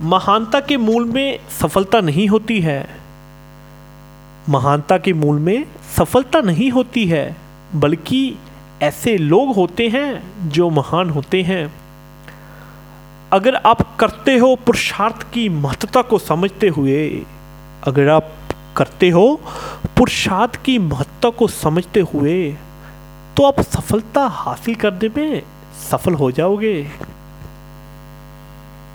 महानता के मूल में सफलता नहीं होती है। महानता के मूल में सफलता नहीं होती है, बल्कि ऐसे लोग होते हैं जो महान होते हैं। अगर आप करते हो पुरुषार्थ की महत्ता को समझते हुए, अगर आप करते हो पुरुषार्थ की महत्ता को समझते हुए तो आप सफलता हासिल करने में सफल हो जाओगे।